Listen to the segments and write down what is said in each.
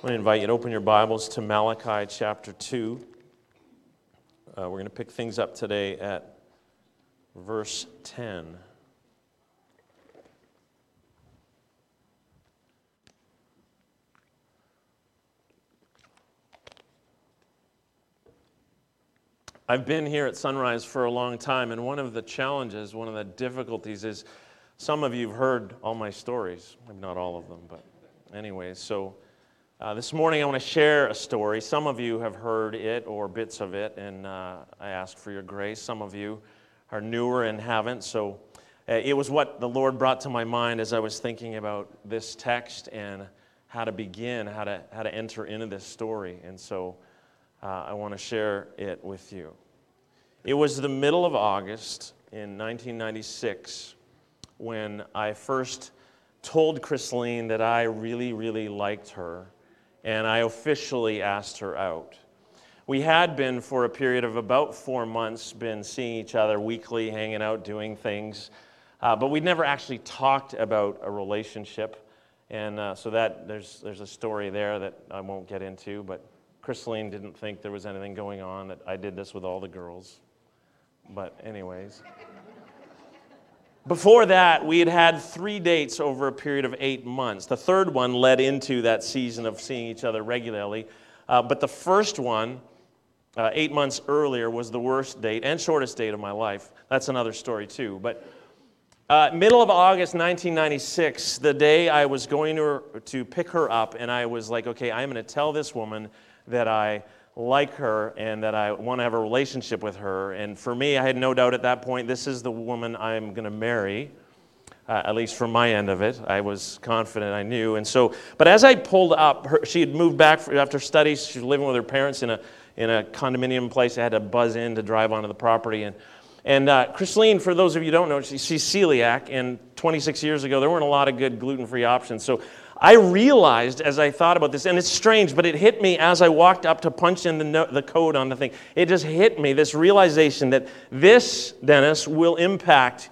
I want to invite you to open your Bibles to Malachi chapter 2. Uh, we're going to pick things up today at verse 10. I've been here at Sunrise for a long time, and one of the challenges, one of the difficulties is some of you have heard all my stories. Maybe Not all of them, but anyways. So uh, this morning I want to share a story. Some of you have heard it or bits of it, and uh, I ask for your grace. Some of you are newer and haven't. So uh, it was what the Lord brought to my mind as I was thinking about this text and how to begin, how to, how to enter into this story. And so uh, I want to share it with you. It was the middle of August in 1996 when I first told Chrisleen that I really, really liked her, and I officially asked her out. We had been, for a period of about four months, been seeing each other weekly, hanging out, doing things, uh, but we'd never actually talked about a relationship. And uh, so that there's, there's a story there that I won't get into, but Chrisleen didn't think there was anything going on, that I did this with all the girls. But, anyways. Before that, we had had three dates over a period of eight months. The third one led into that season of seeing each other regularly. Uh, but the first one, uh, eight months earlier, was the worst date and shortest date of my life. That's another story, too. But uh, middle of August 1996, the day I was going to, to pick her up, and I was like, okay, I'm going to tell this woman that I like her and that I want to have a relationship with her. And for me, I had no doubt at that point, this is the woman I'm going to marry. Uh, at least from my end of it, I was confident I knew. And so, but as I pulled up, her, she had moved back after studies. She was living with her parents in a in a condominium place. I had to buzz in to drive onto the property. And and uh, Chrisleen, for those of you who don't know, she, she's celiac. And 26 years ago, there weren't a lot of good gluten-free options. So I realized as I thought about this, and it's strange, but it hit me as I walked up to punch in the, no, the code on the thing. It just hit me this realization that this, Dennis, will impact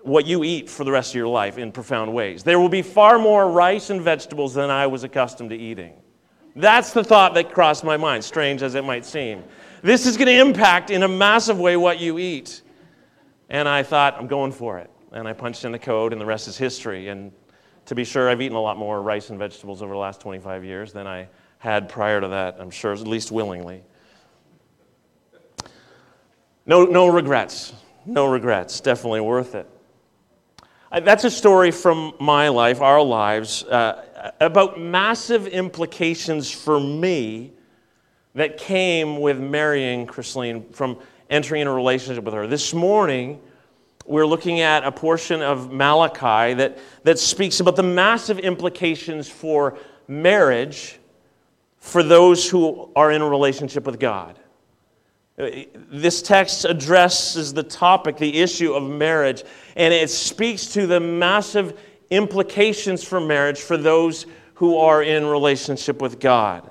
what you eat for the rest of your life in profound ways. There will be far more rice and vegetables than I was accustomed to eating. That's the thought that crossed my mind, strange as it might seem. This is going to impact in a massive way what you eat. And I thought, I'm going for it. And I punched in the code, and the rest is history. And to be sure, I've eaten a lot more rice and vegetables over the last 25 years than I had prior to that, I'm sure, at least willingly. No, no regrets. No regrets. Definitely worth it. That's a story from my life, our lives, uh, about massive implications for me that came with marrying Chrisleen from entering in a relationship with her. This morning, we're looking at a portion of Malachi that, that speaks about the massive implications for marriage for those who are in a relationship with God. This text addresses the topic, the issue of marriage, and it speaks to the massive implications for marriage for those who are in relationship with God.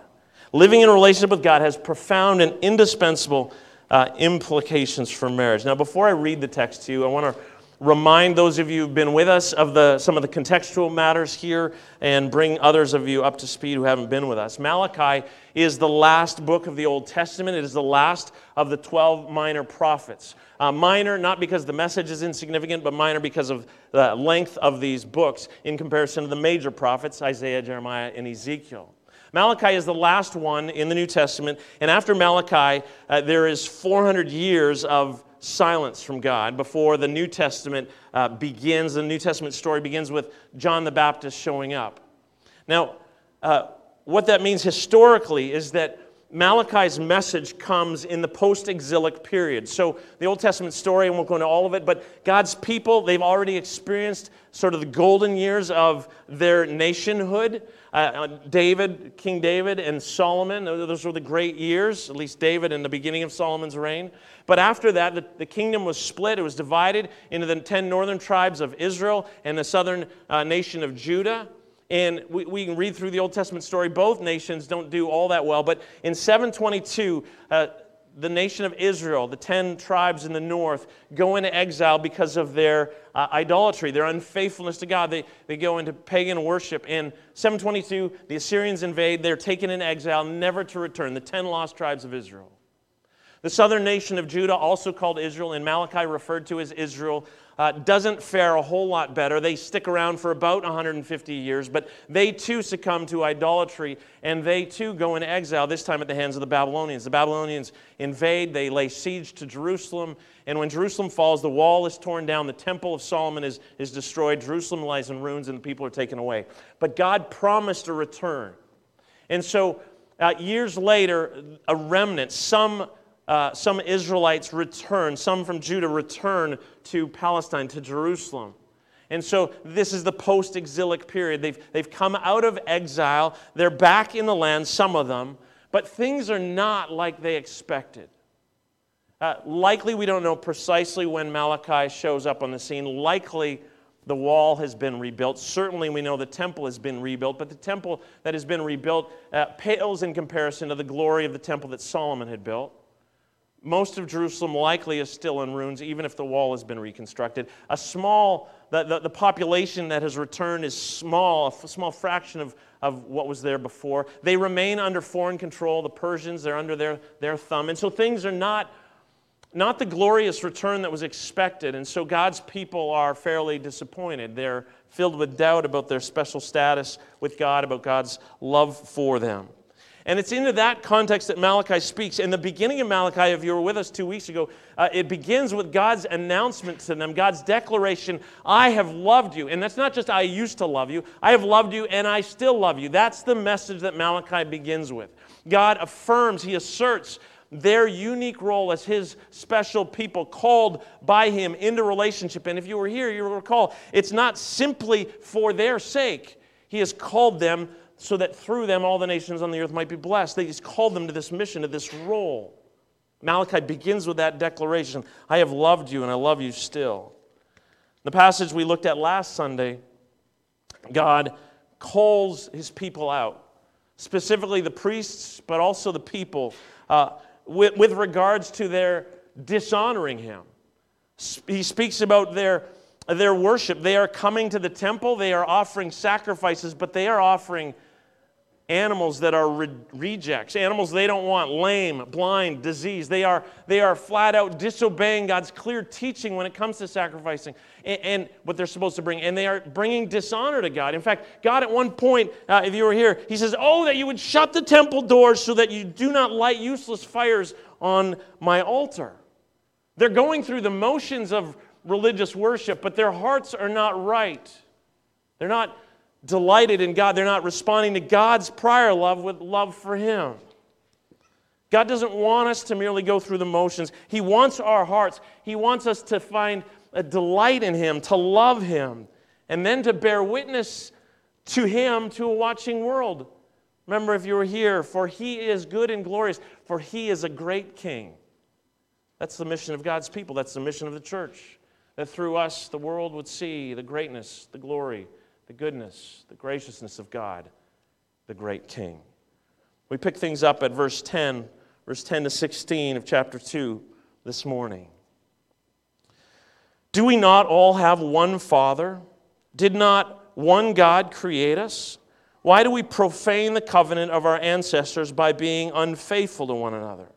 Living in relationship with God has profound and indispensable uh, implications for marriage. Now, before I read the text to you, I want to remind those of you who've been with us of the, some of the contextual matters here and bring others of you up to speed who haven't been with us. Malachi is the last book of the Old Testament. It is the last of the 12 minor prophets. Uh, minor, not because the message is insignificant, but minor because of the length of these books in comparison to the major prophets, Isaiah, Jeremiah, and Ezekiel. Malachi is the last one in the New Testament, and after Malachi, uh, there is 400 years of silence from God before the New Testament uh, begins. The New Testament story begins with John the Baptist showing up. Now, uh, what that means historically is that Malachi's message comes in the post exilic period. So, the Old Testament story, and we won't go into all of it, but God's people, they've already experienced sort of the golden years of their nationhood. Uh, uh, David, King David, and Solomon, those were the great years, at least David in the beginning of Solomon's reign. But after that, the, the kingdom was split. It was divided into the 10 northern tribes of Israel and the southern uh, nation of Judah. And we, we, can read through the Old Testament story. Both nations don't do all that well. But in 722, uh, the nation of Israel, the 10 tribes in the north, go into exile because of their uh, idolatry, their unfaithfulness to God. They, they go into pagan worship. In 722, the Assyrians invade. They're taken in exile, never to return. The 10 lost tribes of Israel. The southern nation of Judah, also called Israel, in Malachi referred to as Israel, uh, doesn't fare a whole lot better. They stick around for about 150 years, but they too succumb to idolatry and they too go into exile, this time at the hands of the Babylonians. The Babylonians invade, they lay siege to Jerusalem, and when Jerusalem falls, the wall is torn down, the temple of Solomon is, is destroyed, Jerusalem lies in ruins, and the people are taken away. But God promised a return. And so, uh, years later, a remnant, some uh, some Israelites return, some from Judah return to Palestine, to Jerusalem. And so this is the post exilic period. They've, they've come out of exile, they're back in the land, some of them, but things are not like they expected. Uh, likely, we don't know precisely when Malachi shows up on the scene. Likely, the wall has been rebuilt. Certainly, we know the temple has been rebuilt, but the temple that has been rebuilt uh, pales in comparison to the glory of the temple that Solomon had built. Most of Jerusalem likely is still in ruins, even if the wall has been reconstructed. A small, the, the, the, population that has returned is small, a small fraction of, of what was there before. They remain under foreign control. The Persians, they're under their, their thumb. And so things are not, not the glorious return that was expected. And so God's people are fairly disappointed. They're filled with doubt about their special status with God, about God's love for them. And it's into that context that Malachi speaks. In the beginning of Malachi, if you were with us two weeks ago, uh, it begins with God's announcement to them, God's declaration, I have loved you. And that's not just I used to love you, I have loved you and I still love you. That's the message that Malachi begins with. God affirms, He asserts their unique role as His special people, called by Him into relationship. And if you were here, you will recall, it's not simply for their sake. He has called them so that through them all the nations on the earth might be blessed. Just called them to this mission, to this role. Malachi begins with that declaration I have loved you and I love you still. The passage we looked at last Sunday, God calls his people out, specifically the priests, but also the people, uh, with, with regards to their dishonoring him. He speaks about their, their worship. They are coming to the temple, they are offering sacrifices, but they are offering animals that are re- rejects, animals they don't want, lame, blind, diseased. They are, they are flat out disobeying God's clear teaching when it comes to sacrificing and, and what they're supposed to bring. And they are bringing dishonor to God. In fact, God at one point, uh, if you were here, He says, Oh, that you would shut the temple doors so that you do not light useless fires on my altar. They're going through the motions of religious worship, but their hearts are not right. They're not delighted in God. They're not responding to God's prior love with love for Him. God doesn't want us to merely go through the motions. He wants our hearts. He wants us to find a delight in Him, to love Him, and then to bear witness to Him to a watching world. Remember, if you were here, for He is good and glorious, for He is a great King. That's the mission of God's people. That's the mission of the church. That through us, the world would see the greatness, the glory, the goodness, the graciousness of God, the great King. We pick things up at verse 10, verse 10 to 16 of chapter 2 this morning. Do we not all have one Father? Did not one God create us? Why do we profane the covenant of our ancestors by being unfaithful to one another?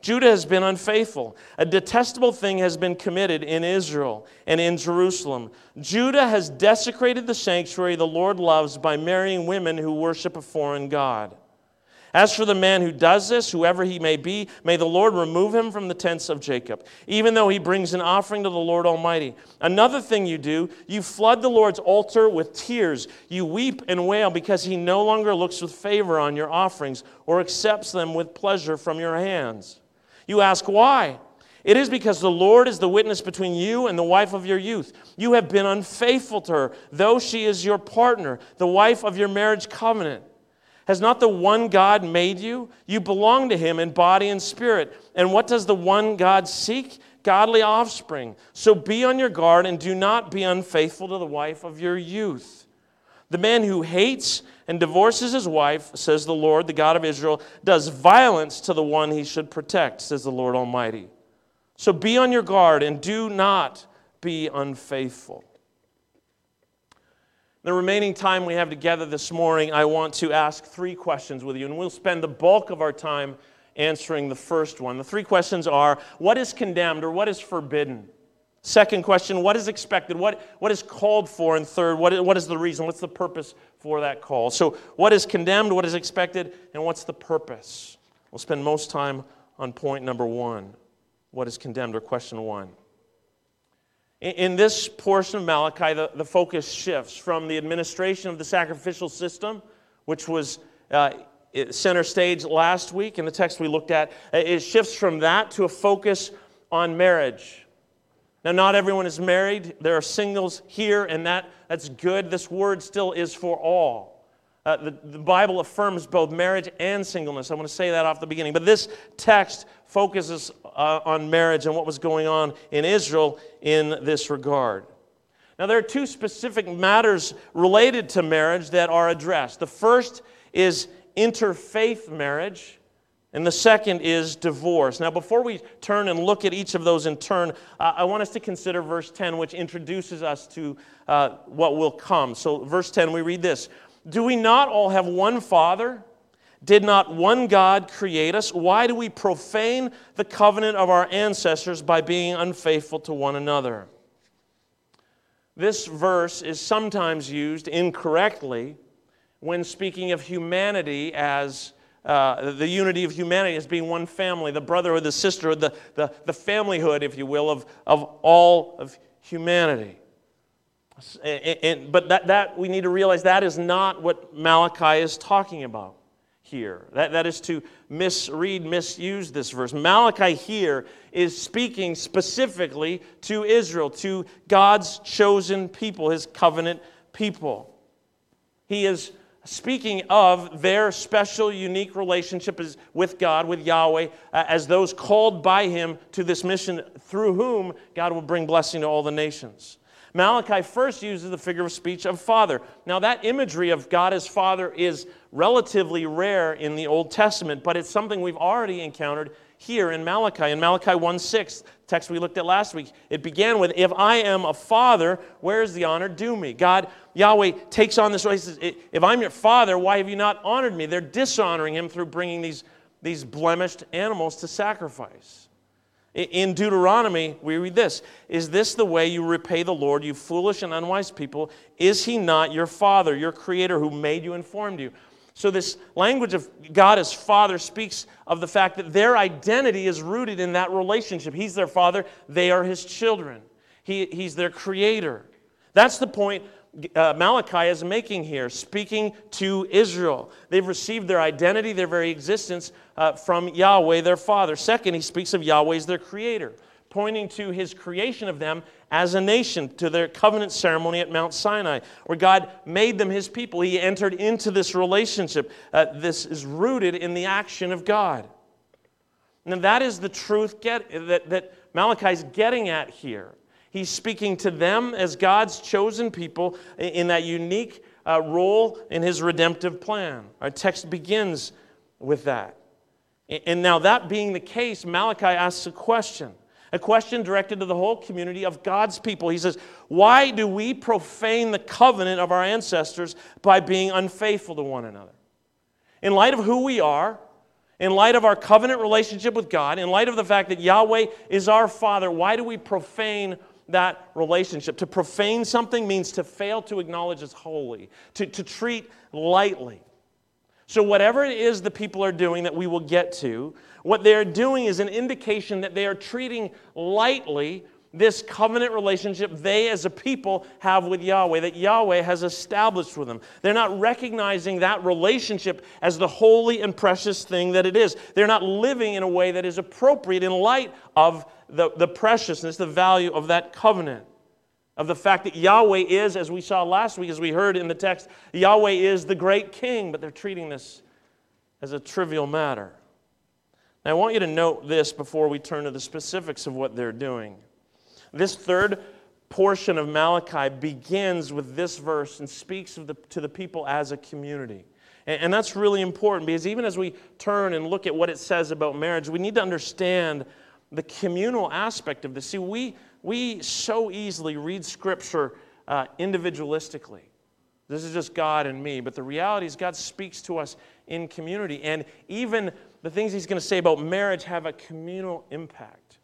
Judah has been unfaithful. A detestable thing has been committed in Israel and in Jerusalem. Judah has desecrated the sanctuary the Lord loves by marrying women who worship a foreign God. As for the man who does this, whoever he may be, may the Lord remove him from the tents of Jacob, even though he brings an offering to the Lord Almighty. Another thing you do, you flood the Lord's altar with tears. You weep and wail because he no longer looks with favor on your offerings or accepts them with pleasure from your hands. You ask why? It is because the Lord is the witness between you and the wife of your youth. You have been unfaithful to her, though she is your partner, the wife of your marriage covenant. Has not the one God made you? You belong to him in body and spirit. And what does the one God seek? Godly offspring. So be on your guard and do not be unfaithful to the wife of your youth. The man who hates and divorces his wife, says the Lord, the God of Israel, does violence to the one he should protect, says the Lord Almighty. So be on your guard and do not be unfaithful. The remaining time we have together this morning, I want to ask three questions with you, and we'll spend the bulk of our time answering the first one. The three questions are what is condemned or what is forbidden? Second question, what is expected? What, what is called for? And third, what, what is the reason? What's the purpose for that call? So, what is condemned? What is expected? And what's the purpose? We'll spend most time on point number one what is condemned, or question one. In, in this portion of Malachi, the, the focus shifts from the administration of the sacrificial system, which was uh, center stage last week in the text we looked at. It shifts from that to a focus on marriage now, not everyone is married. There are singles here, and that, that's good. This word still is for all. Uh, the, the Bible affirms both marriage and singleness. I want to say that off the beginning. But this text focuses uh, on marriage and what was going on in Israel in this regard. Now, there are two specific matters related to marriage that are addressed. The first is interfaith marriage, and the second is divorce. Now, before we turn and look at each of those in turn, uh, I want us to consider verse 10, which introduces us to uh, what will come. So, verse 10, we read this Do we not all have one Father? Did not one God create us? Why do we profane the covenant of our ancestors by being unfaithful to one another? This verse is sometimes used incorrectly when speaking of humanity as uh, the unity of humanity as being one family, the brotherhood, or the sisterhood, the, the, the familyhood, if you will, of, of all of humanity. And, and, but that, that, we need to realize that is not what Malachi is talking about here. That, that is to misread, misuse this verse. Malachi here is speaking specifically to Israel, to God's chosen people, his covenant people. He is speaking of their special, unique relationship is with God, with Yahweh, uh, as those called by Him to this mission, through whom God will bring blessing to all the nations. Malachi first uses the figure of speech of father. Now, that imagery of God as father is relatively rare in the Old Testament, but it's something we've already encountered here in Malachi. In Malachi 1 6, text we looked at last week, it began with, If I am a father, where is the honor due me? God, Yahweh takes on this role. He says, If I'm your father, why have you not honored me? They're dishonoring him through bringing these, these blemished animals to sacrifice. In Deuteronomy, we read this Is this the way you repay the Lord, you foolish and unwise people? Is he not your father, your creator, who made you and formed you? So, this language of God as Father speaks of the fact that their identity is rooted in that relationship. He's their Father, they are His children, he, He's their Creator. That's the point uh, Malachi is making here, speaking to Israel. They've received their identity, their very existence uh, from Yahweh, their Father. Second, he speaks of Yahweh as their Creator pointing to his creation of them as a nation, to their covenant ceremony at Mount Sinai, where God made them his people. He entered into this relationship. Uh, this is rooted in the action of God. And that is the truth get, that, that Malachi is getting at here. He's speaking to them as God's chosen people in that unique uh, role in his redemptive plan. Our text begins with that. And now, that being the case, Malachi asks a question a question directed to the whole community of God's people. He says, Why do we profane the covenant of our ancestors by being unfaithful to one another? In light of who we are, in light of our covenant relationship with God, in light of the fact that Yahweh is our Father, why do we profane that relationship? To profane something means to fail to acknowledge as holy, to, to treat lightly. So, whatever it is the people are doing that we will get to, what they're doing is an indication that they are treating lightly this covenant relationship they as a people have with Yahweh, that Yahweh has established with them. They're not recognizing that relationship as the holy and precious thing that it is. They're not living in a way that is appropriate in light of the, the preciousness, the value of that covenant. Of the fact that Yahweh is, as we saw last week, as we heard in the text, Yahweh is the great king, but they're treating this as a trivial matter. Now, I want you to note this before we turn to the specifics of what they're doing. This third portion of Malachi begins with this verse and speaks the, to the people as a community. And, and that's really important because even as we turn and look at what it says about marriage, we need to understand the communal aspect of this. See, we, we so easily read Scripture uh, individualistically. This is just God and me. But the reality is, God speaks to us in community. And even the things He's going to say about marriage have a communal impact.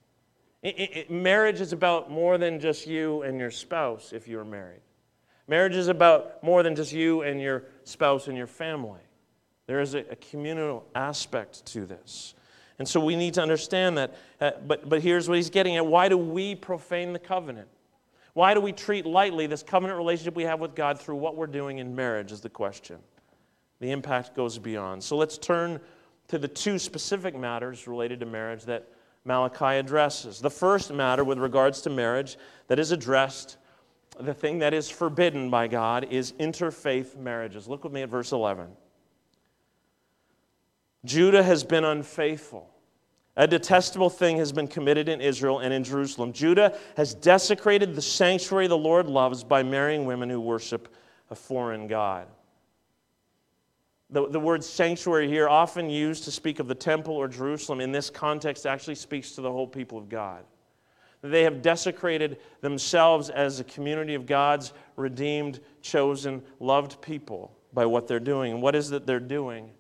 It, it, marriage is about more than just you and your spouse if you're married. Marriage is about more than just you and your spouse and your family. There is a, a communal aspect to this. And so we need to understand that. Uh, but, but here's what he's getting at why do we profane the covenant? Why do we treat lightly this covenant relationship we have with God through what we're doing in marriage? Is the question. The impact goes beyond. So let's turn to the two specific matters related to marriage that Malachi addresses. The first matter with regards to marriage that is addressed, the thing that is forbidden by God, is interfaith marriages. Look with me at verse 11. Judah has been unfaithful. A detestable thing has been committed in Israel and in Jerusalem. Judah has desecrated the sanctuary the Lord loves by marrying women who worship a foreign God. The, the word sanctuary here, often used to speak of the temple or Jerusalem, in this context actually speaks to the whole people of God. They have desecrated themselves as a community of God's redeemed, chosen, loved people by what they're doing. And what is it they're doing?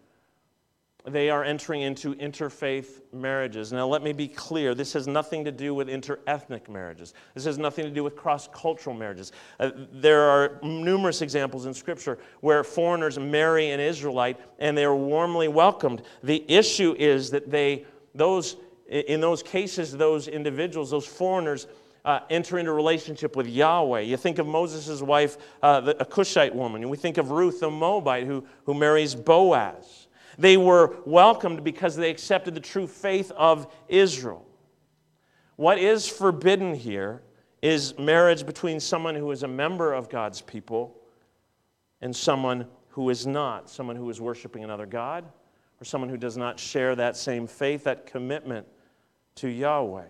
They are entering into interfaith marriages. Now, let me be clear this has nothing to do with interethnic marriages, this has nothing to do with cross cultural marriages. Uh, there are numerous examples in Scripture where foreigners marry an Israelite and they are warmly welcomed. The issue is that they, those, in those cases, those individuals, those foreigners, uh, enter into relationship with Yahweh. You think of Moses' wife, uh, the, a Cushite woman, we think of Ruth, the Moabite, who, who marries Boaz. They were welcomed because they accepted the true faith of Israel. What is forbidden here is marriage between someone who is a member of God's people and someone who is not, someone who is worshiping another God, or someone who does not share that same faith, that commitment to Yahweh.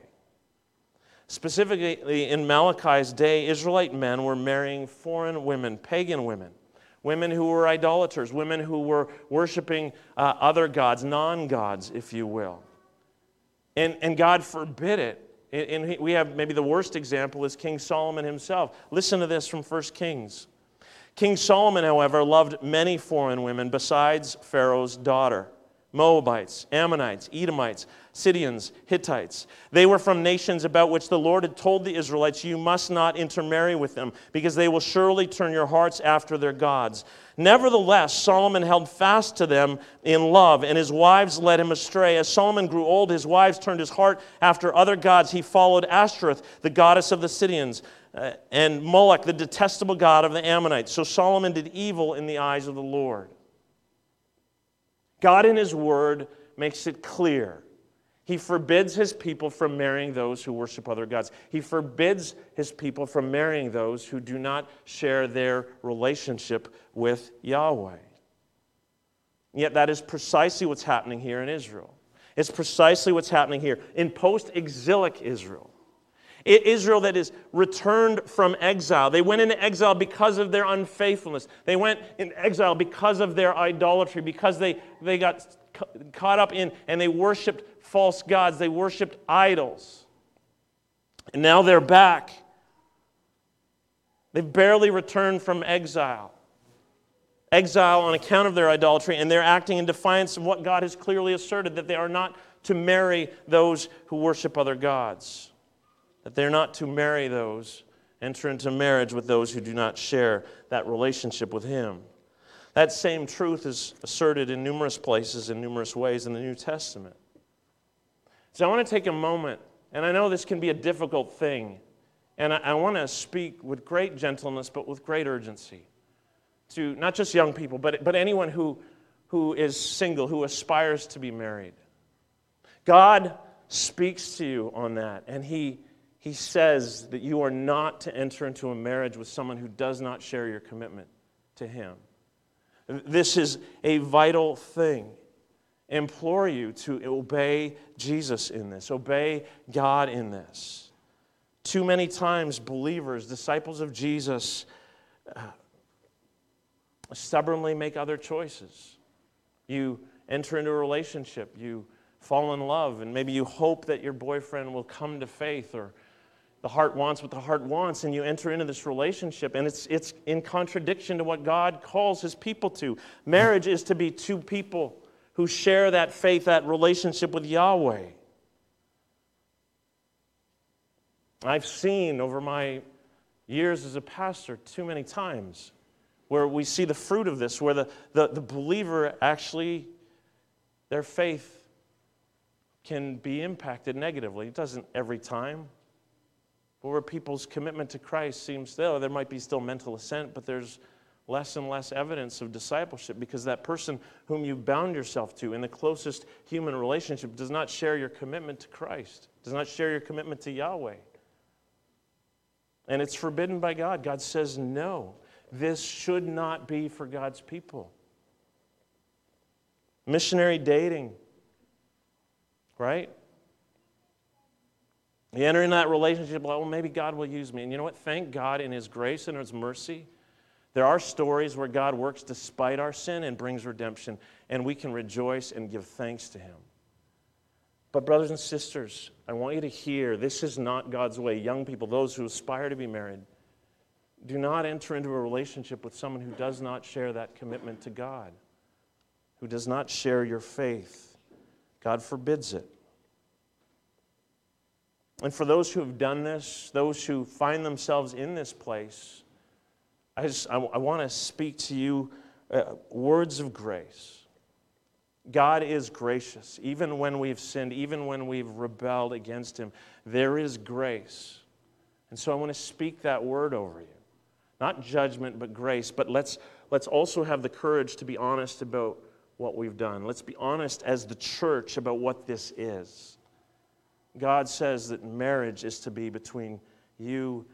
Specifically, in Malachi's day, Israelite men were marrying foreign women, pagan women women who were idolaters, women who were worshiping uh, other gods, non gods, if you will. And, and God forbid it. And we have maybe the worst example is King Solomon himself. Listen to this from 1 Kings. King Solomon, however, loved many foreign women besides Pharaoh's daughter. Moabites, Ammonites, Edomites, Sidonians, Hittites. They were from nations about which the Lord had told the Israelites, You must not intermarry with them, because they will surely turn your hearts after their gods. Nevertheless, Solomon held fast to them in love, and his wives led him astray. As Solomon grew old, his wives turned his heart after other gods. He followed Ashtoreth, the goddess of the Sidonians, uh, and Moloch, the detestable god of the Ammonites. So Solomon did evil in the eyes of the Lord. God in His Word makes it clear. He forbids His people from marrying those who worship other gods. He forbids His people from marrying those who do not share their relationship with Yahweh. Yet that is precisely what's happening here in Israel. It's precisely what's happening here in post exilic Israel. Israel that is returned from exile. They went into exile because of their unfaithfulness. They went in exile because of their idolatry, because they, they got caught up in and they worshiped false gods, they worshiped idols. And now they're back. They've barely returned from exile. Exile on account of their idolatry, and they're acting in defiance of what God has clearly asserted that they are not to marry those who worship other gods that they're not to marry those, enter into marriage with those who do not share that relationship with Him. That same truth is asserted in numerous places, in numerous ways in the New Testament. So I want to take a moment, and I know this can be a difficult thing, and I, I want to speak with great gentleness, but with great urgency to not just young people, but, but anyone who, who is single, who aspires to be married. God speaks to you on that, and He he says that you are not to enter into a marriage with someone who does not share your commitment to him. This is a vital thing. Implore you to obey Jesus in this, obey God in this. Too many times, believers, disciples of Jesus, uh, stubbornly make other choices. You enter into a relationship, you fall in love, and maybe you hope that your boyfriend will come to faith or the heart wants what the heart wants, and you enter into this relationship, and it's, it's in contradiction to what God calls his people to. Marriage is to be two people who share that faith, that relationship with Yahweh. I've seen over my years as a pastor too many times where we see the fruit of this, where the, the, the believer actually, their faith can be impacted negatively. It doesn't every time. But where people's commitment to Christ seems still, there might be still mental assent, but there's less and less evidence of discipleship because that person whom you bound yourself to in the closest human relationship does not share your commitment to Christ, does not share your commitment to Yahweh. And it's forbidden by God. God says, no, this should not be for God's people. Missionary dating, right? You enter in that relationship, like, well, maybe God will use me. And you know what? Thank God in His grace and His mercy. There are stories where God works despite our sin and brings redemption, and we can rejoice and give thanks to Him. But, brothers and sisters, I want you to hear this is not God's way. Young people, those who aspire to be married, do not enter into a relationship with someone who does not share that commitment to God, who does not share your faith. God forbids it. And for those who have done this, those who find themselves in this place, I, just, I, I want to speak to you uh, words of grace. God is gracious. Even when we've sinned, even when we've rebelled against Him, there is grace. And so I want to speak that word over you. Not judgment, but grace. But let's, let's also have the courage to be honest about what we've done. Let's be honest as the church about what this is. God says that marriage is to be between you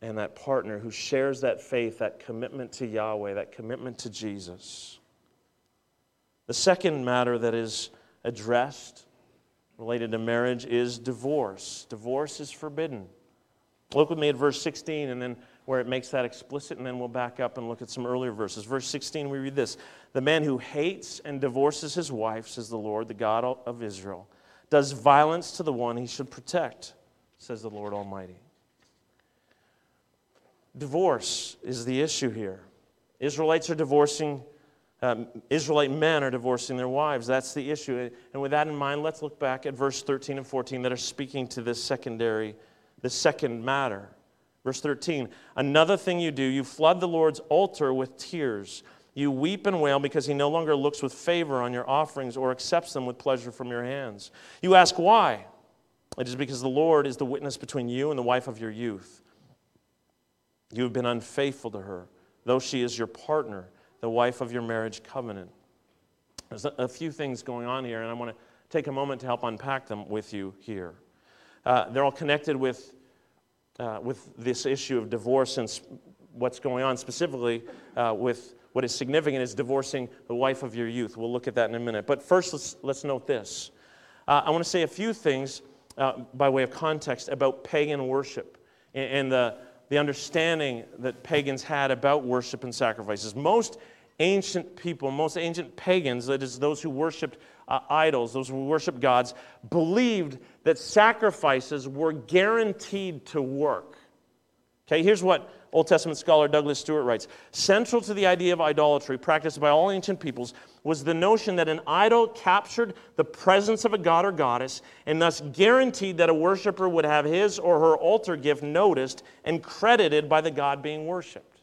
and that partner who shares that faith, that commitment to Yahweh, that commitment to Jesus. The second matter that is addressed related to marriage is divorce. Divorce is forbidden. Look with me at verse 16 and then where it makes that explicit, and then we'll back up and look at some earlier verses. Verse 16, we read this The man who hates and divorces his wife, says the Lord, the God of Israel, does violence to the one he should protect, says the Lord Almighty. Divorce is the issue here. Israelites are divorcing, um, Israelite men are divorcing their wives. That's the issue. And with that in mind, let's look back at verse 13 and 14 that are speaking to this secondary, the second matter. Verse 13 Another thing you do, you flood the Lord's altar with tears. You weep and wail because he no longer looks with favor on your offerings or accepts them with pleasure from your hands. You ask why? It is because the Lord is the witness between you and the wife of your youth you have been unfaithful to her, though she is your partner, the wife of your marriage covenant. There's a few things going on here, and I want to take a moment to help unpack them with you here. Uh, they're all connected with, uh, with this issue of divorce and what's going on specifically uh, with what is significant is divorcing the wife of your youth. We'll look at that in a minute. But first, let's, let's note this. Uh, I want to say a few things uh, by way of context about pagan worship and, and the the understanding that pagans had about worship and sacrifices. Most ancient people, most ancient pagans, that is, those who worshiped uh, idols, those who worshiped gods, believed that sacrifices were guaranteed to work. Okay, here's what Old Testament scholar Douglas Stuart writes Central to the idea of idolatry practiced by all ancient peoples was the notion that an idol captured the presence of a god or goddess and thus guaranteed that a worshiper would have his or her altar gift noticed and credited by the god being worshiped.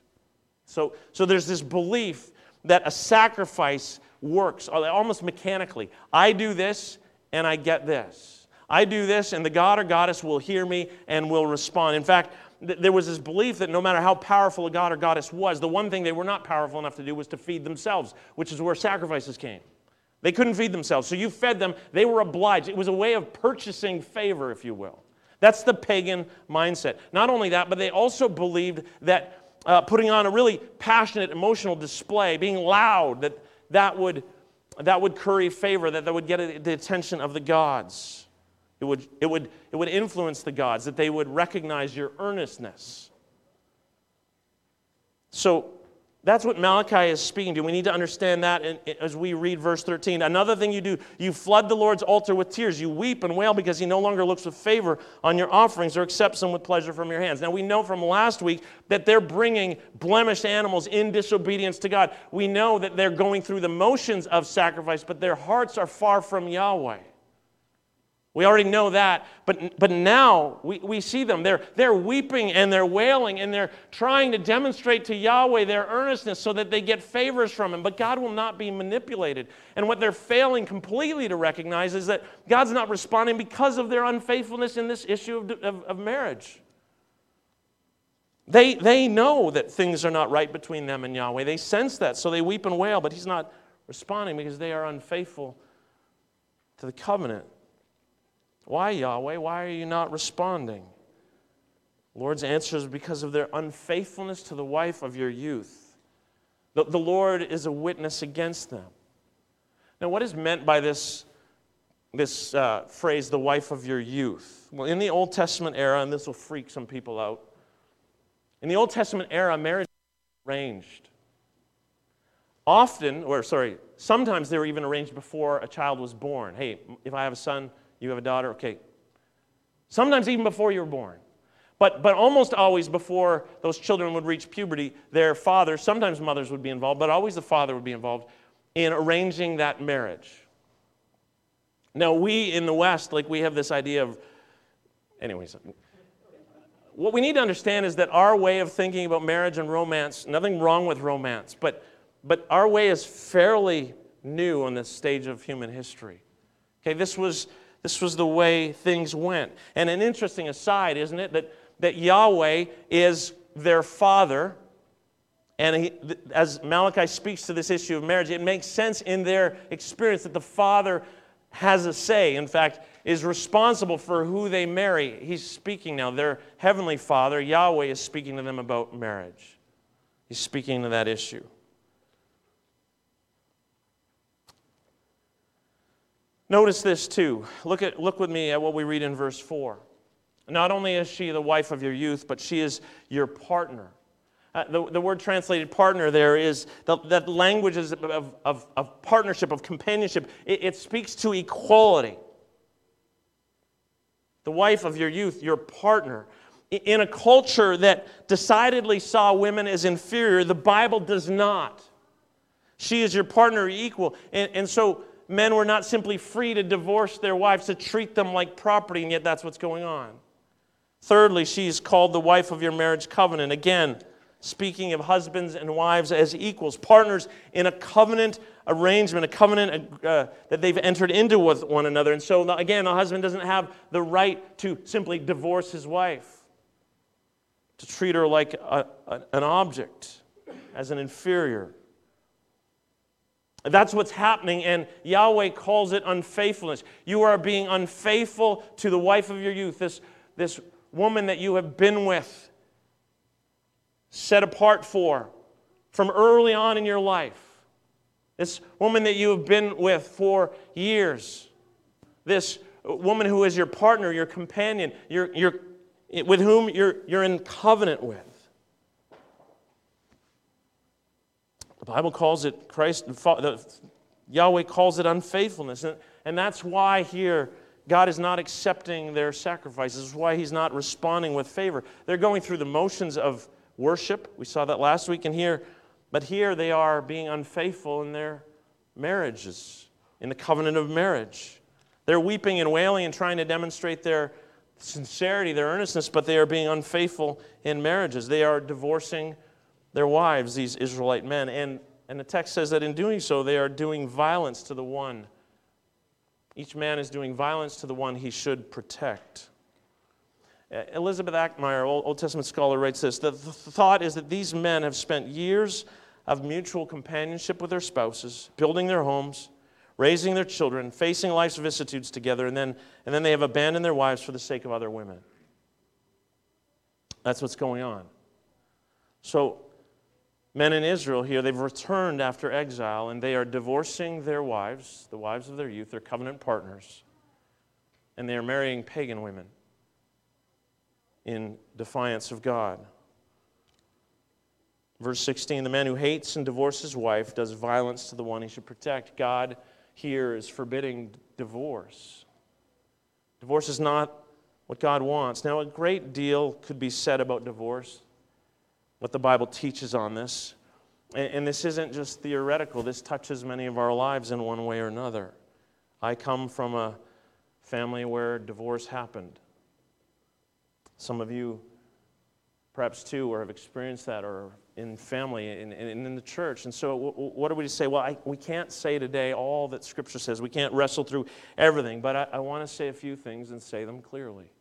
So, so there's this belief that a sacrifice works uh, almost mechanically. I do this and I get this. I do this and the god or goddess will hear me and will respond. In fact, there was this belief that no matter how powerful a god or goddess was, the one thing they were not powerful enough to do was to feed themselves, which is where sacrifices came. They couldn't feed themselves. So you fed them, they were obliged. It was a way of purchasing favor, if you will. That's the pagan mindset. Not only that, but they also believed that uh, putting on a really passionate emotional display, being loud, that that would, that would curry favor, that that would get the attention of the gods. It would, it, would, it would influence the gods, that they would recognize your earnestness. So that's what Malachi is speaking to. We need to understand that as we read verse 13. Another thing you do, you flood the Lord's altar with tears. You weep and wail because he no longer looks with favor on your offerings or accepts them with pleasure from your hands. Now, we know from last week that they're bringing blemished animals in disobedience to God. We know that they're going through the motions of sacrifice, but their hearts are far from Yahweh. We already know that, but, but now we, we see them. They're, they're weeping and they're wailing and they're trying to demonstrate to Yahweh their earnestness so that they get favors from Him. But God will not be manipulated. And what they're failing completely to recognize is that God's not responding because of their unfaithfulness in this issue of, of, of marriage. They, they know that things are not right between them and Yahweh. They sense that, so they weep and wail, but He's not responding because they are unfaithful to the covenant. Why, Yahweh? Why are you not responding? Lord's answer is because of their unfaithfulness to the wife of your youth. The, the Lord is a witness against them. Now, what is meant by this, this uh, phrase, the wife of your youth? Well, in the Old Testament era, and this will freak some people out, in the Old Testament era, marriage was arranged. Often, or sorry, sometimes they were even arranged before a child was born. Hey, if I have a son, you have a daughter? Okay. Sometimes even before you were born. But, but almost always before those children would reach puberty, their father, sometimes mothers would be involved, but always the father would be involved in arranging that marriage. Now, we in the West, like we have this idea of, anyways, what we need to understand is that our way of thinking about marriage and romance, nothing wrong with romance, but, but our way is fairly new on this stage of human history. Okay, this was this was the way things went. And an interesting aside, isn't it, that, that Yahweh is their father. And he, as Malachi speaks to this issue of marriage, it makes sense in their experience that the father has a say. In fact, is responsible for who they marry. He's speaking now. Their heavenly father, Yahweh, is speaking to them about marriage. He's speaking to that issue. Notice this too. Look, at, look with me at what we read in verse 4. Not only is she the wife of your youth, but she is your partner. Uh, the, the word translated partner there is the, that language is of, of, of partnership, of companionship. It, it speaks to equality. The wife of your youth, your partner. In a culture that decidedly saw women as inferior, the Bible does not. She is your partner, equal. And, and so men were not simply free to divorce their wives, to treat them like property, and yet that's what's going on. Thirdly, she's called the wife of your marriage covenant. Again, speaking of husbands and wives as equals, partners in a covenant arrangement, a covenant uh, that they've entered into with one another. And so, again, a husband doesn't have the right to simply divorce his wife, to treat her like a, an object, as an inferior. That's what's happening, and Yahweh calls it unfaithfulness. You are being unfaithful to the wife of your youth, this, this woman that you have been with, set apart for from early on in your life. This woman that you have been with for years. This woman who is your partner, your companion, your, your, with whom you're, you're in covenant with. Bible calls it Christ, Yahweh calls it unfaithfulness. And, and that's why here God is not accepting their sacrifices. That's why He's not responding with favor. They're going through the motions of worship. We saw that last week and here. But here they are being unfaithful in their marriages, in the covenant of marriage. They're weeping and wailing and trying to demonstrate their sincerity, their earnestness, but they are being unfaithful in marriages. They are divorcing their wives, these Israelite men. And, and the text says that in doing so, they are doing violence to the one. Each man is doing violence to the one he should protect. Elizabeth Achtemeier, Old Testament scholar, writes this The thought is that these men have spent years of mutual companionship with their spouses, building their homes, raising their children, facing life's vicissitudes together, and then, and then they have abandoned their wives for the sake of other women. That's what's going on. So, men in Israel here, they've returned after exile and they are divorcing their wives, the wives of their youth, their covenant partners. and they are marrying pagan women in defiance of God. Verse 16 The man who hates and divorces his wife does violence to the one he should protect. God here is forbidding divorce. Divorce is not what God wants. Now, a great deal could be said about divorce, what the Bible teaches on this. And, this isn't just theoretical, this touches many of our lives in one way or another. I come from a family where divorce happened. Some of you, perhaps too, or have experienced that, or in family and in, in, in, the church. And so, what are we say? Well, I, we can't say today all that Scripture says. We can't wrestle through everything, but I, I want to say a few things and say them clearly.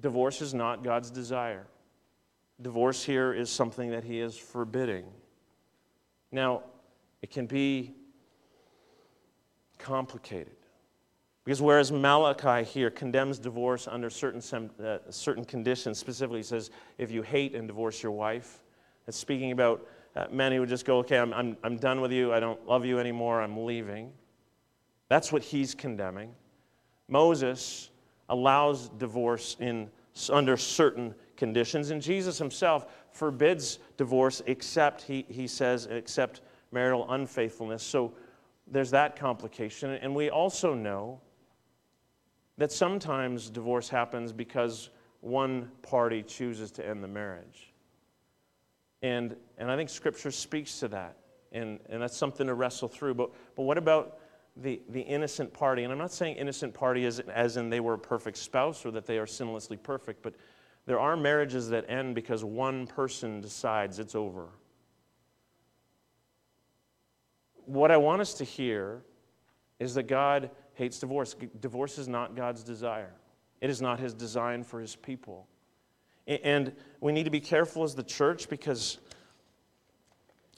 Divorce is not God's desire. Divorce here is something that He is forbidding. Now, it can be complicated. Because whereas Malachi here condemns divorce under certain, uh, certain conditions, specifically says if you hate and divorce your wife, it's speaking about uh, men who would just go, okay, I'm, I'm, I'm done with you, I don't love you anymore, I'm leaving. That's what he's condemning. Moses allows divorce in, under certain conditions, and Jesus himself forbids divorce except, he, he says, except marital unfaithfulness. So there's that complication. And we also know that sometimes divorce happens because one party chooses to end the marriage. And, and I think Scripture speaks to that. And, and that's something to wrestle through. But, but what about the, the innocent party? And I'm not saying innocent party as, as in they were a perfect spouse or that they are sinlessly perfect, but there are marriages that end because one person decides it's over. What I want us to hear is that God hates divorce. Divorce is not God's desire, it is not His design for His people. And we need to be careful as the church because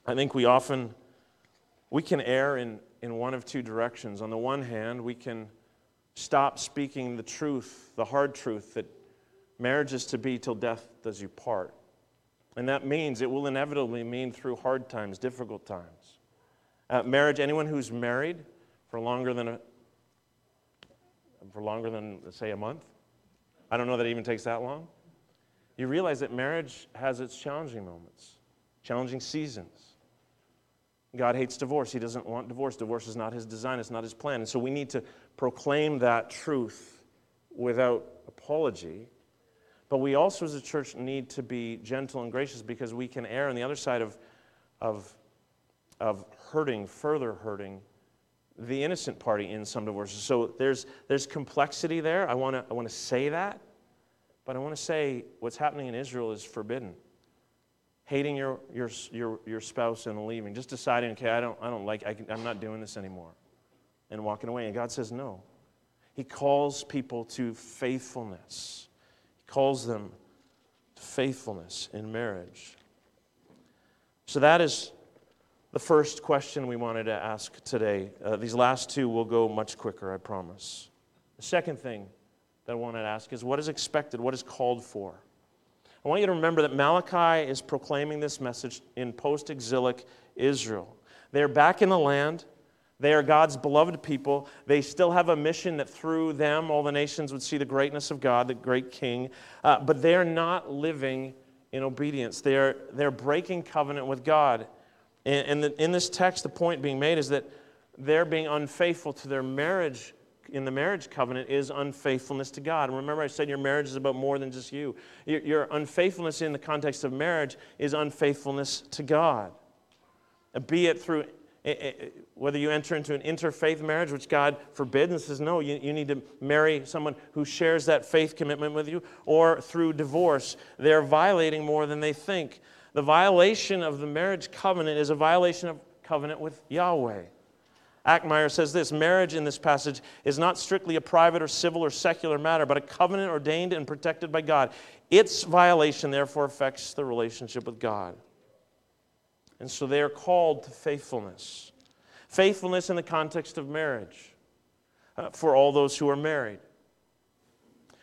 I think we often we can err in, in one of two directions. On the one hand, we can stop speaking the truth, the hard truth that marriage is to be till death does you part. And that means it will inevitably mean through hard times, difficult times. Uh, marriage, anyone who's married for longer than a, for longer than say a month, I don't know that it even takes that long you realize that marriage has its challenging moments, challenging seasons. God hates divorce. He doesn't want divorce. Divorce is not his design, it's not his plan. And so we need to proclaim that truth without apology. But we also, as a church, need to be gentle and gracious because we can err on the other side of, of, of hurting, further hurting the innocent party in some divorces. So there's, there's complexity there. I want to I wanna say that. But I want to say what's happening in Israel is forbidden. Hating your, your, your, your spouse and leaving, just deciding, okay, I don't, I don't like, I can, I'm not doing this anymore, and walking away. And God says no. He calls people to faithfulness, calls them to faithfulness in marriage. So that is the first question we wanted to ask today. Uh, these last two will go much quicker, I promise. The second thing that I wanted to ask is what is expected, what is called for? I want you to remember that Malachi is proclaiming this message in post exilic Israel. They are back in the land. They are God's beloved people. They still have a mission that through them all the nations would see the greatness of God, the great King. Uh, but they are not living in obedience. They are, they're breaking covenant with God. And, and the, in this text, the point being made is that they're being unfaithful to their marriage in the marriage covenant is unfaithfulness to God. And remember, I said your marriage is about more than just you. Your, your unfaithfulness in the context of marriage is unfaithfulness to God. Be it through Eh, eh, whether you enter into an interfaith marriage, which God forbids and says, no, you, you need to marry someone who shares that faith commitment with you, or through divorce, they're violating more than they think. The violation of the marriage covenant is a violation of covenant with Yahweh. Achtemeier says this marriage in this passage is not strictly a private or civil or secular matter, but a covenant ordained and protected by God. Its violation, therefore, affects the relationship with God. And so they are called to faithfulness. Faithfulness in the context of marriage uh, for all those who are married.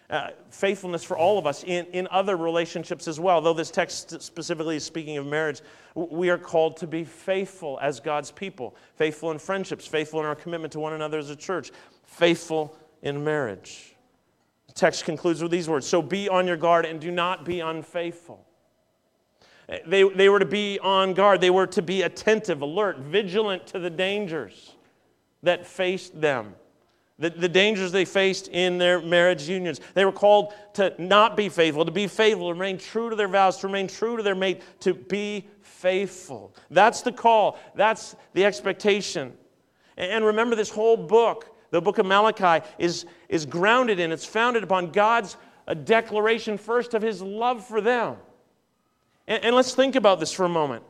Uh, faithfulness for all of us in, in other relationships as well. Though this text specifically is speaking of marriage, we are called to be faithful as God's people, faithful in friendships, faithful in our commitment to one another as a church, faithful in marriage. The text concludes with these words So be on your guard and do not be unfaithful. They, they were to be on guard, they were to be attentive, alert, vigilant to the dangers that faced them. The, the dangers they faced in their marriage unions. They were called to not be faithful, to be faithful, to remain true to their vows, to remain true to their mate, to be faithful. That's the call, that's the expectation. And remember, this whole book, the book of Malachi, is, is grounded in, it's founded upon God's a declaration first of his love for them. And, and let's think about this for a moment.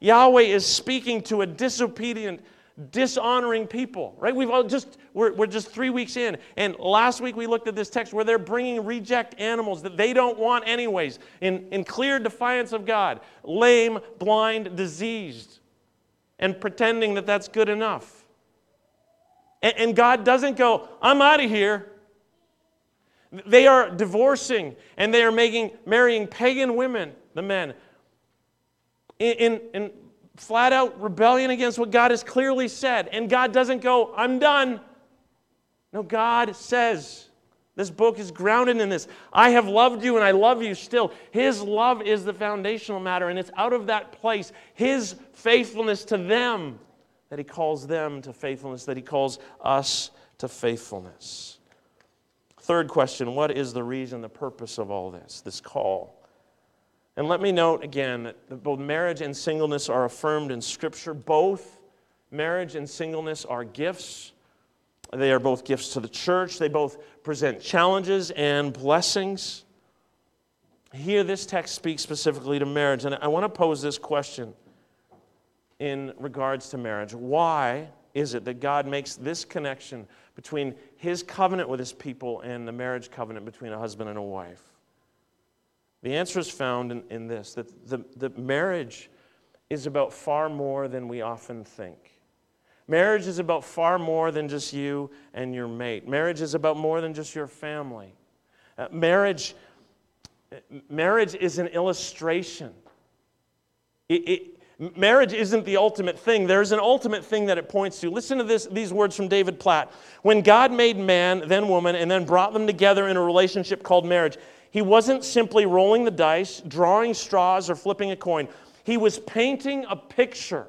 Yahweh is speaking to a disobedient, dishonoring people, right? We've all just, we're, we're just three weeks in. And last week we looked at this text where they're bringing reject animals that they don't want anyways, in, in clear defiance of God lame, blind, diseased, and pretending that that's good enough. And, and God doesn't go, I'm out of here. They are divorcing and they are making, marrying pagan women, the men, in, in, flat out rebellion against what God has clearly said. And God doesn't go, I'm done. No, God says, this book is grounded in this. I have loved you and I love you still. His love is the foundational matter, and it's out of that place, His faithfulness to them, that He calls them to faithfulness, that He calls us to faithfulness. Third question What is the reason, the purpose of all this, this call? And let me note again that both marriage and singleness are affirmed in Scripture. Both marriage and singleness are gifts. They are both gifts to the church. They both present challenges and blessings. Here, this text speaks specifically to marriage. And I want to pose this question in regards to marriage. Why is it that God makes this connection between his covenant with his people and the marriage covenant between a husband and a wife? The answer is found in, in this that the, the marriage is about far more than we often think. Marriage is about far more than just you and your mate. Marriage is about more than just your family. Uh, marriage, marriage is an illustration. It, it, marriage isn't the ultimate thing. There's an ultimate thing that it points to. Listen to this, these words from David Platt. When God made man, then woman, and then brought them together in a relationship called marriage, he wasn't simply rolling the dice, drawing straws, or flipping a coin. He was painting a picture.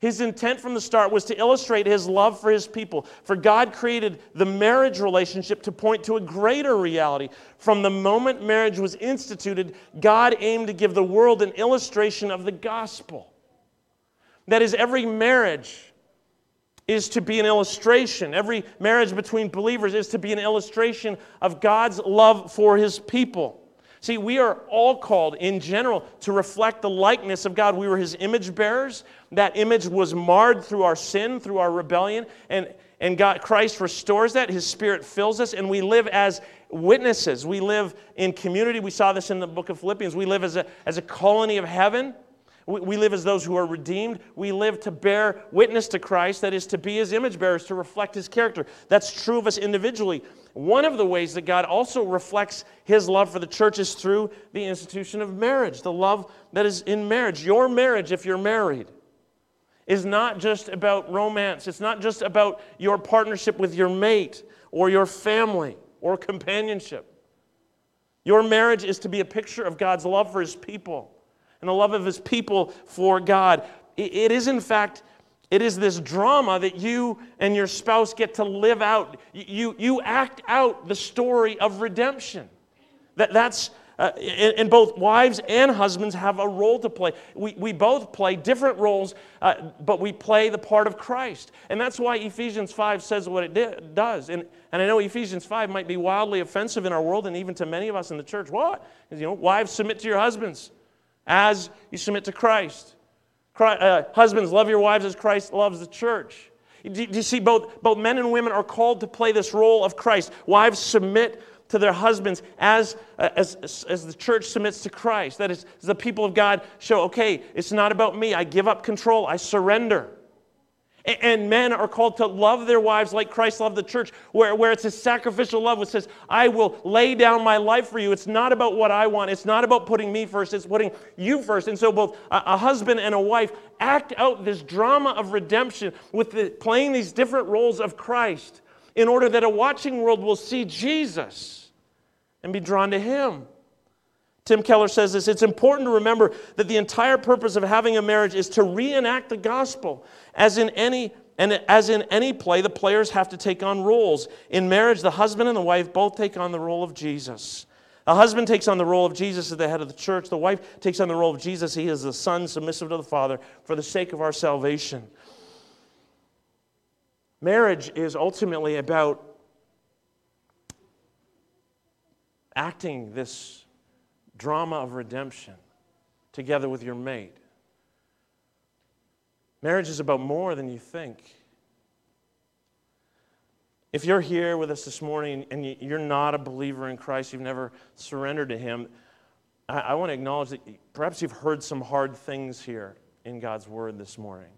His intent from the start was to illustrate his love for his people. For God created the marriage relationship to point to a greater reality. From the moment marriage was instituted, God aimed to give the world an illustration of the gospel. That is, every marriage is to be an illustration. Every marriage between believers is to be an illustration of God's love for his people. See, we are all called in general to reflect the likeness of God. We were his image bearers. That image was marred through our sin, through our rebellion, and, and God, Christ restores that. His spirit fills us, and we live as witnesses. We live in community. We saw this in the book of Philippians. We live as a, as a colony of heaven. We live as those who are redeemed. We live to bear witness to Christ, that is, to be his image bearers, to reflect his character. That's true of us individually. One of the ways that God also reflects his love for the church is through the institution of marriage, the love that is in marriage. Your marriage, if you're married, is not just about romance, it's not just about your partnership with your mate or your family or companionship. Your marriage is to be a picture of God's love for his people and the love of his people for God. It is, in fact, it is this drama that you and your spouse get to live out. You, you act out the story of redemption. That, that's, uh, and, both wives and husbands have a role to play. We, we both play different roles, uh, but we play the part of Christ. And that's why Ephesians 5 says what it does. And, and I know Ephesians 5 might be wildly offensive in our world and even to many of us in the church. What? You know, wives submit to your husbands as you submit to Christ. Christ uh, husbands, love your wives as Christ loves the church. Do, do you see, both, both men and women are called to play this role of Christ. Wives submit to their husbands as, uh, as, as the church submits to Christ. That is, the people of God show, okay, it's not about me. I give up control, I surrender. And men are called to love their wives like Christ loved the church, where, where it's a sacrificial love which says, I will lay down my life for you. It's not about what I want. It's not about putting me first. It's putting you first. And so both a, a husband and a wife act out this drama of redemption with the, playing these different roles of Christ. in order that a watching world will see Jesus and be drawn to him. Tim Keller says this it's important to remember that the entire purpose of having a marriage is to reenact the gospel. As in any and as in any play, the players have to take on roles. In marriage, the husband and the wife both take on the role of Jesus. The husband takes on the role of Jesus as the head of the church. The wife takes on the role of Jesus. He is the son, submissive to the Father, for the sake of our salvation. Marriage is ultimately about acting this drama of redemption together with your mate. Marriage is about more than you think. If you're here with us this morning and you're not a believer in Christ, you've never surrendered to Him, I, want to acknowledge that perhaps you've heard some hard things here in God's Word this morning.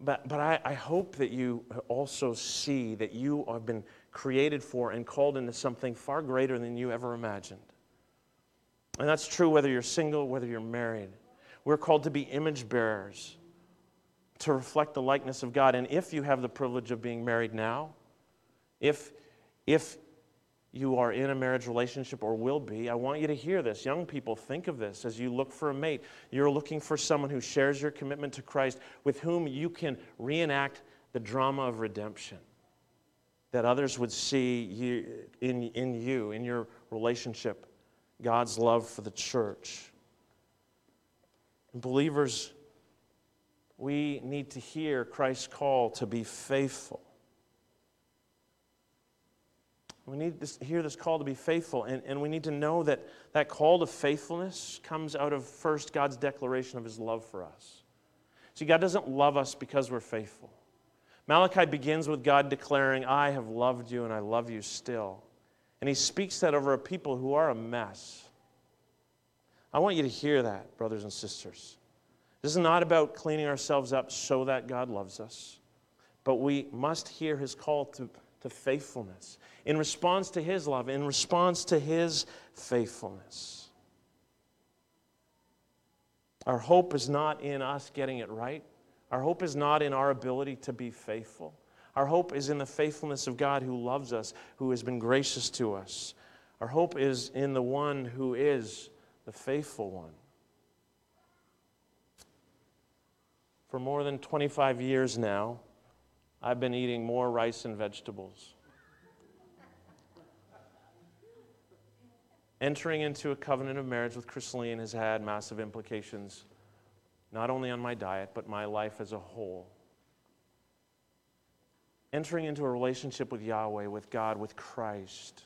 But, but I, I hope that you also see that you have been created for and called into something far greater than you ever imagined. And that's true whether you're single, whether you're married. We're called to be image bearers, to reflect the likeness of God. And if you have the privilege of being married now, if, if you are in a marriage relationship or will be, I want you to hear this. Young people, think of this as you look for a mate. You're looking for someone who shares your commitment to Christ, with whom you can reenact the drama of redemption. That others would see you, in, in you, in your relationship, God's love for the church. And believers, we need to hear Christ's call to be faithful. We need to hear this call to be faithful, and, and we need to know that that call to faithfulness comes out of first God's declaration of his love for us. See, God doesn't love us because we're faithful. Malachi begins with God declaring, I have loved you and I love you still. And he speaks that over a people who are a mess. I want you to hear that, brothers and sisters. This is not about cleaning ourselves up so that God loves us, but we must hear his call to, to faithfulness in response to his love, in response to his faithfulness. Our hope is not in us getting it right. Our hope is not in our ability to be faithful. Our hope is in the faithfulness of God who loves us, who has been gracious to us. Our hope is in the one who is the faithful one. For more than 25 years now, I've been eating more rice and vegetables. Entering into a covenant of marriage with Chrisline has had massive implications, not only on my diet, but my life as a whole. Entering into a relationship with Yahweh, with God, with Christ,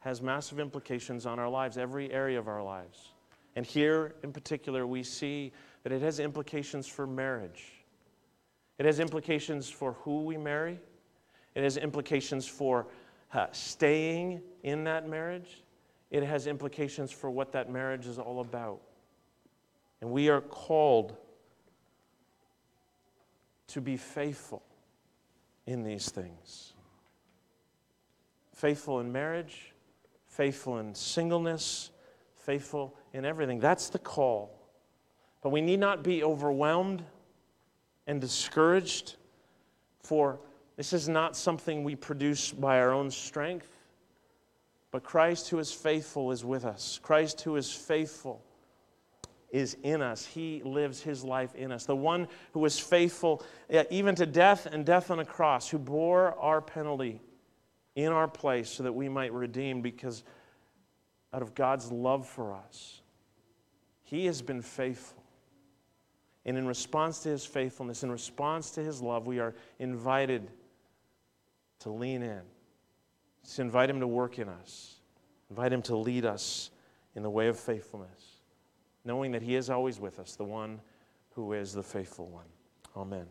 has massive implications on our lives, every area of our lives. And here in particular, we see that it has implications for marriage. It has implications for who we marry. It has implications for uh, staying in that marriage it has implications for what that marriage is all about. And we are called to be faithful in these things faithful in marriage, faithful in singleness, faithful in everything. That's the call. But we need not be overwhelmed and discouraged, for this is not something we produce by our own strength. But Christ, who is faithful, is with us. Christ, who is faithful, is in us. He lives his life in us. The one who was faithful even to death and death on a cross, who bore our penalty in our place so that we might redeem because out of God's love for us, he has been faithful. And in response to his faithfulness, in response to his love, we are invited to lean in to invite Him to work in us, invite Him to lead us in the way of faithfulness, knowing that He is always with us, the one who is the faithful one. Amen.